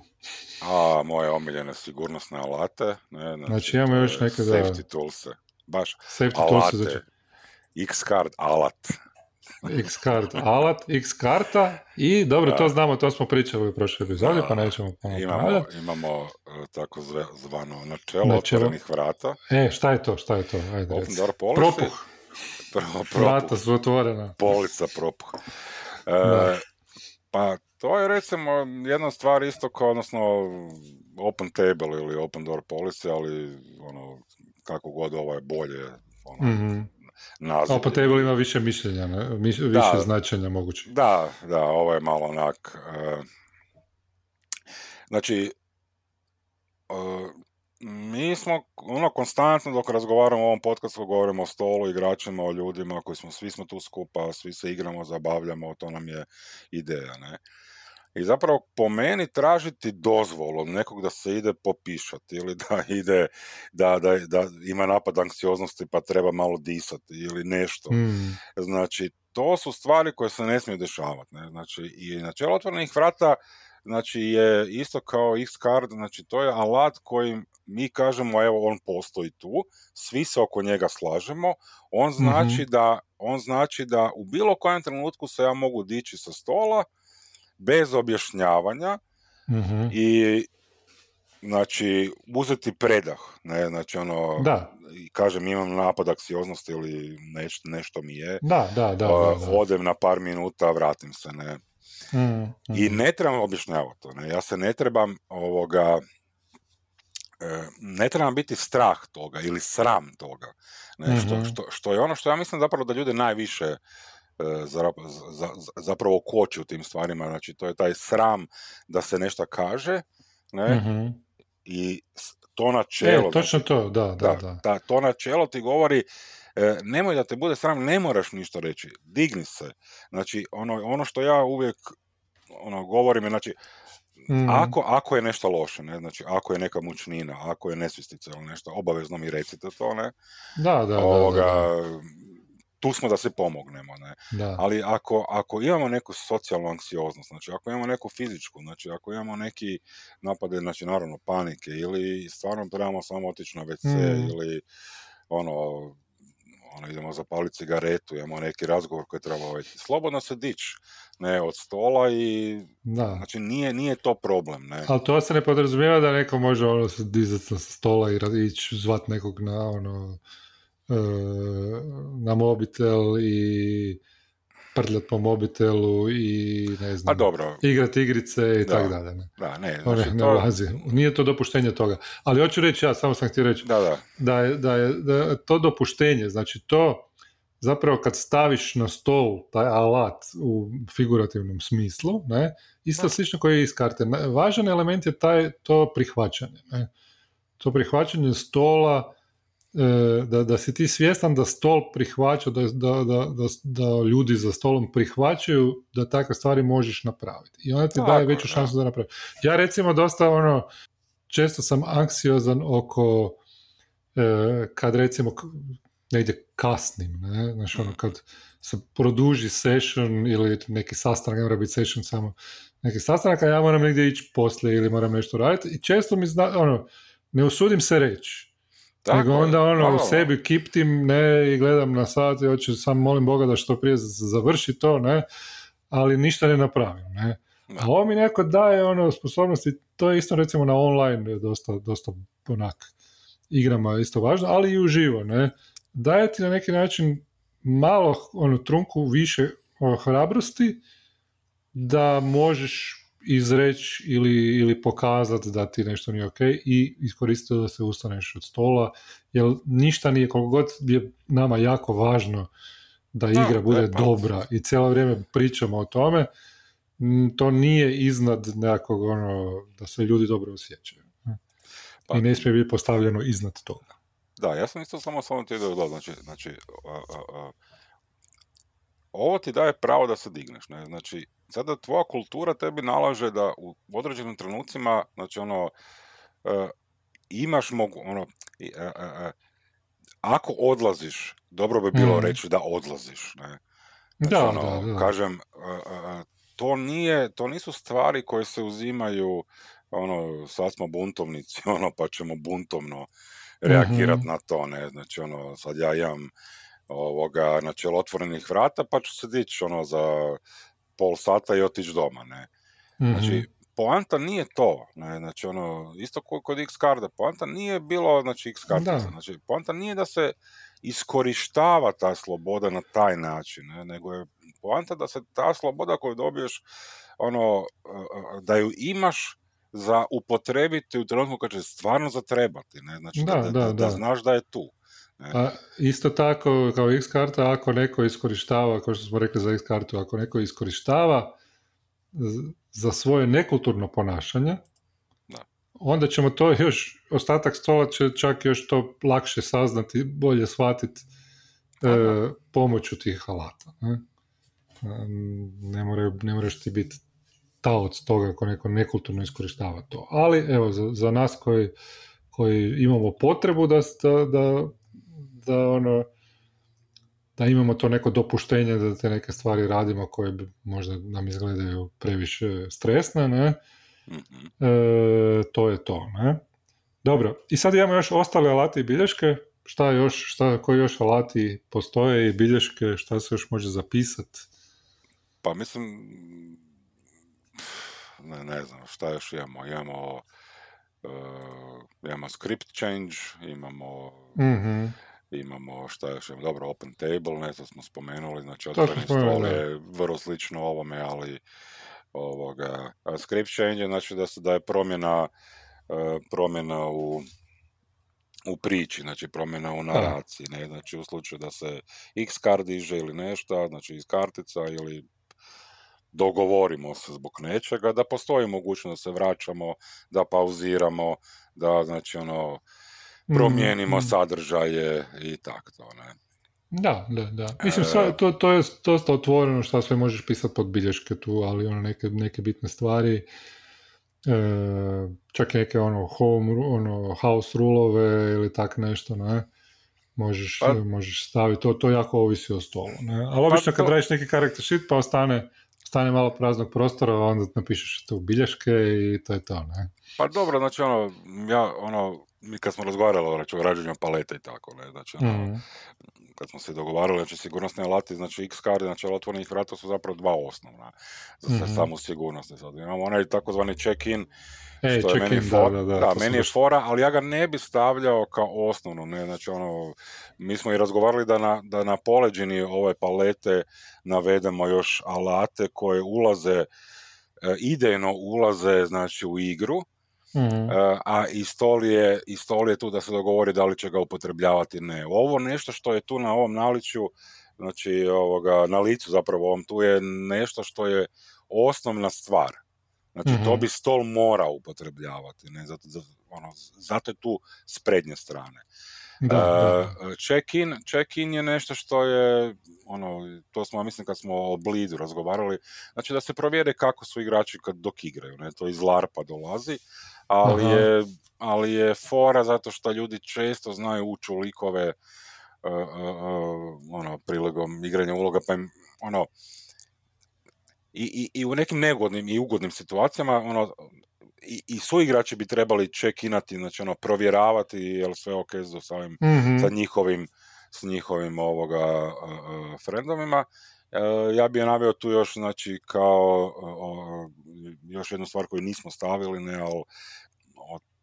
B: A, moje omiljene sigurnosne alate. Ne,
A: znači, znači imamo još neke
B: da... Safety tools baš
A: safety alate. Tools, znači...
B: X-card alat.
A: X-kart alat, X-karta i dobro, to znamo, to smo pričali u prošloj epizodi, pa nećemo
B: imamo, imamo e, tako zvano načelo, načelo otvorenih vrata.
A: E, šta je to, šta je to? Ajde,
B: Open door
A: policy. Propuh.
B: Pro,
A: Vrata su otvorena.
B: Polica propuh. E, pa to je recimo jedna stvar isto kao, odnosno open table ili open door policy, ali ono, kako god ovo je bolje, ono, mm-hmm
A: naziv. A po tebi ima više mišljenja, ne? više da, značenja moguće.
B: Da, da, ovo je malo onak... Uh, znači, uh, mi smo ono konstantno dok razgovaramo o ovom podcastu govorimo o stolu, igračima, o ljudima koji smo, svi smo tu skupa, svi se igramo, zabavljamo, to nam je ideja, ne? I zapravo po meni tražiti dozvolu od nekog da se ide popišati ili da ide, da, da, da ima napad anksioznosti pa treba malo disati ili nešto. Hmm. Znači, to su stvari koje se ne smiju dešavati. Ne? Znači, i načelo otvorenih vrata znači, je isto kao X-card, znači to je alat kojim mi kažemo evo on postoji tu, svi se oko njega slažemo, on znači, mhm. da, on znači da u bilo kojem trenutku se ja mogu dići sa stola, bez objašnjavanja mm i znači uzeti predah, ne, znači ono,
A: da.
B: kažem imam napad aksioznosti ili neš, nešto mi je,
A: da, da, da, da,
B: odem na par minuta, vratim se, ne. mm I ne trebam objašnjavati to, ne, ja se ne trebam ovoga, e, ne trebam biti strah toga ili sram toga, ne, što, mhm. što, što je ono što ja mislim zapravo da ljude najviše zapravo koči u tim stvarima, znači to je taj sram da se nešto kaže, ne, mm i to načelo...
A: E, točno znači, to, da, da, da.
B: to načelo ti govori, e, nemoj da te bude sram, ne moraš ništa reći, digni se. Znači, ono, ono što ja uvijek ono, govorim je, znači, mm Ako, ako je nešto loše, ne, znači ako je neka mučnina, ako je nesvistica ili nešto, obavezno mi recite to, ne.
A: Da, da,
B: Ovoga,
A: da, da
B: tu smo da se pomognemo, ne. Ali ako, ako imamo neku socijalnu anksioznost, znači ako imamo neku fizičku, znači ako imamo neki napade, znači naravno panike ili stvarno trebamo samo otići na WC mm. ili ono ono, idemo zapaliti cigaretu, imamo neki razgovor koji treba ovaj, slobodno se dići, ne, od stola i, da. znači, nije, nije to problem, ne.
A: Ali to se ne podrazumijeva da neko može, ono, dizati sa stola i ići zvat nekog na, ono, na mobitel i prljat po mobitelu i ne znam,
B: A dobro.
A: igrat igrice i tako dalje. Ne.
B: Da, ne,
A: znači, ne, to... Nije to dopuštenje toga. Ali hoću reći, ja samo sam htio reći,
B: da, da.
A: Da, je, da, je, da to dopuštenje, znači to zapravo kad staviš na stol taj alat u figurativnom smislu, ne, isto slično koji je iz karte. Važan element je taj, to prihvaćanje. Ne. To prihvaćanje stola, E, da, da si ti svjestan da stol prihvaća, da, da, da, da, ljudi za stolom prihvaćaju da takve stvari možeš napraviti. I onda ti daje veću šansu da napravi. Ja recimo dosta ono, često sam anksiozan oko e, kad recimo negdje kasnim, ne? Znači ono kad se produži session ili neki sastanak, ne mora biti session samo neki sastanak, a ja moram negdje ići poslije ili moram nešto raditi i često mi zna, ono, ne usudim se reći tako Nego onda ono u sebi kiptim ne, i gledam na sat i hoću sam molim Boga da što prije završi to, ne, ali ništa ne napravim. Ne. A ovo mi neko daje ono sposobnosti, to je isto recimo na online dosta, dosta onak igrama isto važno, ali i uživo. Ne. Daje ti na neki način malo ono trunku više hrabrosti da možeš izreći ili, ili pokazati da ti nešto nije ok i iskoristiti da se ustaneš od stola, jer ništa nije, koliko god je nama jako važno da igra bude dobra i cijelo vrijeme pričamo o tome, to nije iznad nekakvog ono, da se ljudi dobro osjećaju. Pa, I ne smije biti postavljeno iznad toga.
B: Da, ja sam isto samo samo ti dodao, znači, znači ovo ti daje pravo da se digneš, ne? znači sada tvoja kultura tebi nalaže da u određenim trenucima, znači ono, uh, imaš mogu, ono, uh, uh, ako odlaziš, dobro bi bilo mm. reći da odlaziš, ne. Znači, da, ono, da, da. kažem, to nije, to nisu stvari koje se uzimaju, ono, sad smo buntovnici, ono, pa ćemo buntovno reagirati mm-hmm. na to, ne, znači, ono, sad ja imam ovoga, načelo otvorenih vrata, pa ću se dići, ono, za pol sata i otići doma, ne. Znači, mhm. poanta nije to, ne, znači ono, isto kod X karda, poanta nije bilo, znači X karda, znači poanta nije da se iskorištava ta sloboda na taj način, ne, nego je poanta da se ta sloboda koju dobiješ, ono, da ju imaš za upotrebiti u trenutku kad će stvarno zatrebati, ne, znači da, da, da, da znaš da je tu.
A: A isto tako kao X karta, ako neko iskorištava, kao što smo rekli za X kartu, ako neko iskorištava za svoje nekulturno ponašanje, da. onda ćemo to još, ostatak stola će čak još to lakše saznati, bolje shvatiti e, pomoću tih alata. Ne, ne, more, ne moraš ti biti taoc toga ako neko nekulturno iskorištava to. Ali evo, za, za nas koji, koji imamo potrebu da, da da ono da imamo to neko dopuštenje da te neke stvari radimo koje bi možda nam izgledaju previše stresne, ne? Mhm. E, to je to, ne? Dobro, i sad imamo još ostale alati i bilješke, šta još, šta, koji još alati postoje i bilješke, šta se još može zapisati?
B: Pa mislim, ne, ne znam, šta još imamo, imamo uh, imamo script change, imamo mm imamo šta još, dobro, open table, ne to smo spomenuli, znači otvoreni stol je vrlo slično ovome, ali ovoga, a script change znači da se da je promjena e, promjena u u priči, znači promjena u naraciji, ne, znači u slučaju da se x kart diže ili nešto, znači iz kartica ili dogovorimo se zbog nečega, da postoji mogućnost da se vraćamo, da pauziramo, da znači ono promijenimo mm, sadržaje i tako to, ne.
A: Da, da, da. Mislim, e, to, to je dosta otvoreno što sve možeš pisati pod bilješke tu, ali ono neke, neke bitne stvari, e, čak neke ono home, ono house rulove ili tak nešto, ne, možeš, pa, možeš staviti, to, to jako ovisi o stolu, ne. Ali pa obično kad radiš neki karakter sheet pa ostane stane malo praznog prostora, onda napišeš tu bilješke i to je to, ne?
B: Pa dobro, znači ono, ja, ono, mi kad smo razgovarali znači, o rađenju paleta i tako, ne, znači, mhm. kad smo se dogovarali, znači sigurnosni alati, znači X card, znači otvorenih vrata su zapravo dva osnovna za mm samu sigurnost. Sad imamo onaj takozvani check-in,
A: što je meni, for, da, da,
B: da, meni je fora, ali ja ga ne bi stavljao kao osnovnu, ne, znači ono, mi smo i razgovarali da na, da na poleđini ove palete navedemo još alate koje ulaze, e, idejno ulaze, znači, u igru, Mm. a i stol, je, i stol je tu da se dogovori da li će ga upotrebljavati ne. Ovo nešto što je tu na ovom naličju, znači ovoga, na licu zapravo ovom, tu je nešto što je osnovna stvar. Znači to mhm. bi stol morao upotrebljavati, ne? Zato, zato, ono, zato je tu s prednje strane. Da, Check-in, check-in je nešto što je, ono, to smo, mislim, kad smo o Bleedu razgovarali, znači da se provjere kako su igrači kad dok igraju, ne, to iz LARPA dolazi, ali je, ali je fora zato što ljudi često znaju ući u likove uh, uh, ono, prilegom igranja uloga, pa im, ono, i, i, i u nekim negodnim i ugodnim situacijama, ono, i, i su igrači bi trebali čekinati, znači ono, provjeravati jel sve ok s samim, mm sa njihovim, s njihovim ovoga uh, frendovima. ja bih naveo tu još, znači, kao još jednu stvar koju nismo stavili, ne, ali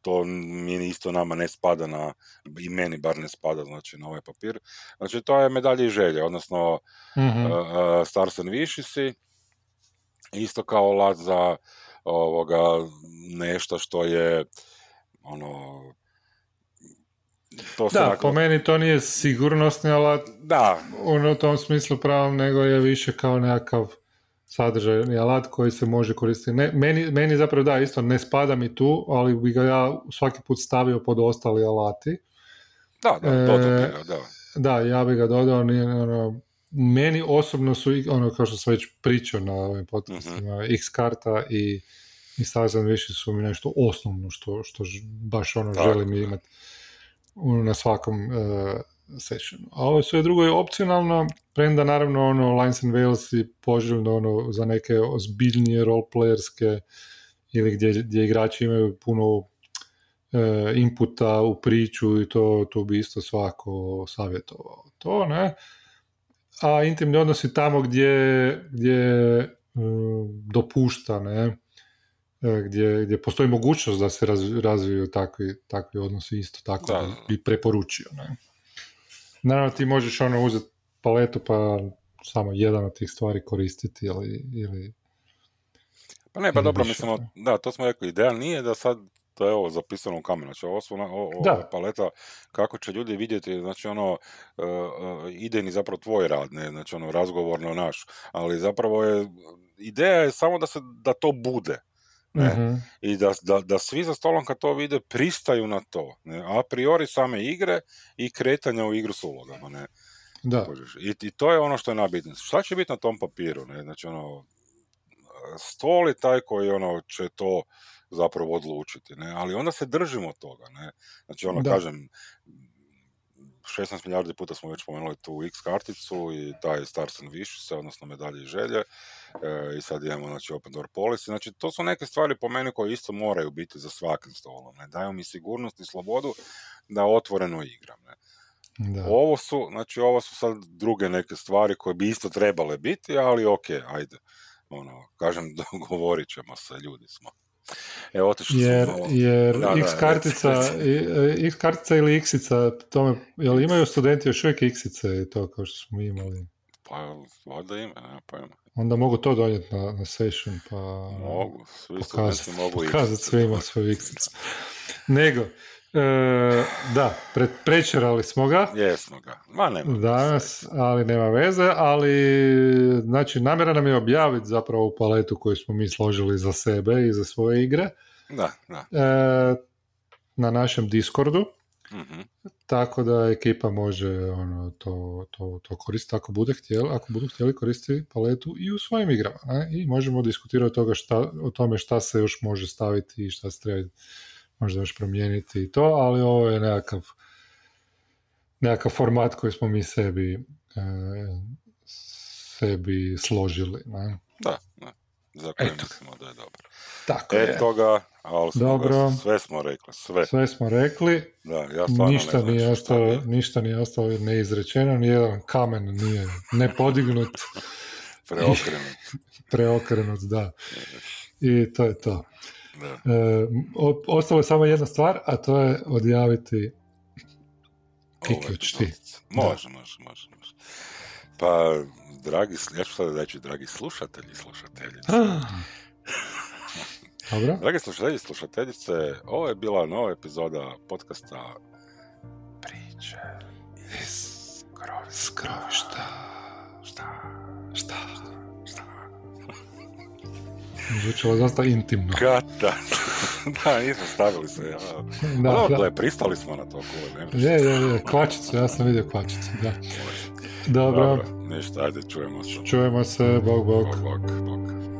B: to mi isto nama ne spada na, i meni bar ne spada znači, na ovaj papir. Znači to je medalje i želje, odnosno mm-hmm. uh, Stars and isto kao lat za ovoga, nešto što je ono
A: to da, po meni to nije sigurnosni alat
B: da.
A: u tom smislu pravom, nego je više kao nekakav sadržaj alat koji se može koristiti. Ne, meni, meni zapravo da, isto ne spada mi tu, ali bi ga ja svaki put stavio pod ostali alati.
B: Da, da, e, da.
A: Da, ja bi ga dodao, ono, meni osobno su, ono kao što sam već pričao na ovim podcastima, uh X karta i, i Stars više su mi nešto osnovno što, što baš ono želim imati na svakom uh, sessionu. A ovo sve drugo je opcionalno, premda naravno ono Lines and Wales i poželjno ono za neke ozbiljnije roleplayerske ili gdje, gdje igrači imaju puno e, inputa u priču i to, to bi isto svako savjetovao. To ne, a intimni odnosi tamo gdje, gdje mm, dopušta, ne, e, gdje, gdje postoji mogućnost da se razviju takvi, takvi odnosi isto tako da. bi preporučio. Ne. Naravno ti možeš ono uzeti paletu pa samo jedan od tih stvari koristiti ili... ili
B: pa ne, pa dobro, mislimo, da, to smo rekli, ideja nije da sad to je ovo zapisano u kamenu, znači ovo su o, o, paleta kako će ljudi vidjeti, znači ono, uh, uh, idejni zapravo tvoj rad, ne, znači ono, razgovorno naš, ali zapravo je, ideja je samo da se, da to bude, ne? Mhm. I da, da, da, svi za stolom kad to vide pristaju na to. Ne? A priori same igre i kretanja u igru s ulogama. Ne?
A: Da.
B: I, I, to je ono što je najbitnije. Šta će biti na tom papiru? Ne? Znači, ono, stol je taj koji ono, će to zapravo odlučiti. Ne? Ali onda se držimo toga. Ne? Znači, ono, kažem, 16 milijardi puta smo već spomenuli tu X karticu i taj Stars and Wishes, odnosno medalje i želje. E, I sad imamo znači, Open Door Policy. Znači, to su neke stvari po meni koje isto moraju biti za svakim stolom. Ne? Daju mi sigurnost i slobodu da otvoreno igram. Ne? Da. Ovo su, znači ovo su sad druge neke stvari koje bi isto trebale biti, ali ok, ajde. Ono, kažem, dogovorit ćemo se, ljudi smo.
A: Evo, jer, jer X, kartica, e, X kartica ili X-ica, tome, jel imaju studenti još uvijek X-ice i to kao što smo imali?
B: Pa, valjda ima, nema pojma.
A: Onda mogu to donijeti na, na session, pa
B: mogu, svi pokazati, mogu
A: pokazati svima svoj x Nego, E, da, pre, prečerali smo ga.
B: Jesmo ga. Ma nema
A: Danas, ali nema veze, ali znači namjera nam je objaviti zapravo u paletu koju smo mi složili za sebe i za svoje igre.
B: Da, da.
A: E, na našem Discordu. uh Tako da ekipa može ono, to, to, to koristiti ako bude htjeli, ako budu htjeli koristiti paletu i u svojim igrama. Ne? I možemo diskutirati toga šta, o tome šta se još može staviti i šta se treba možda još promijeniti i to, ali ovo je nekakav, nekakav format koji smo mi sebi, e, sebi složili. Ne?
B: Da, da. Za koje Eto. mislimo da je dobro.
A: Tako e,
B: je. toga, ali smo Dobro. sve smo rekli, sve.
A: Sve smo rekli.
B: Da, ja
A: ništa, ne nije ostalo, ništa nije ostalo neizrečeno, nijedan kamen nije nepodignut.
B: Preokrenut.
A: Preokrenut, da. I to je to. E, ostalo je samo jedna stvar, a to je odjaviti Kiki, ti?
B: Može, može, može, može. Pa, dragi, ja ću sada reći, dragi slušatelji, slušateljice.
A: Dobro.
B: Dragi slušatelji, slušateljice, ovo je bila nova epizoda podcasta Priče iz
A: skrovišta.
B: Šta?
A: Šta? Šta? Zvučilo dosta intimno.
B: Kata. da, nismo stavili se. Ja. Da, da. Pristali smo na to.
A: Kule, je, je, je, kvačicu, ja sam vidio kvačicu, da. Dobro.
B: Dobro, ništa, ajde, čujemo se.
A: Čujemo se, bog, bog.
B: Bog, bog, bog.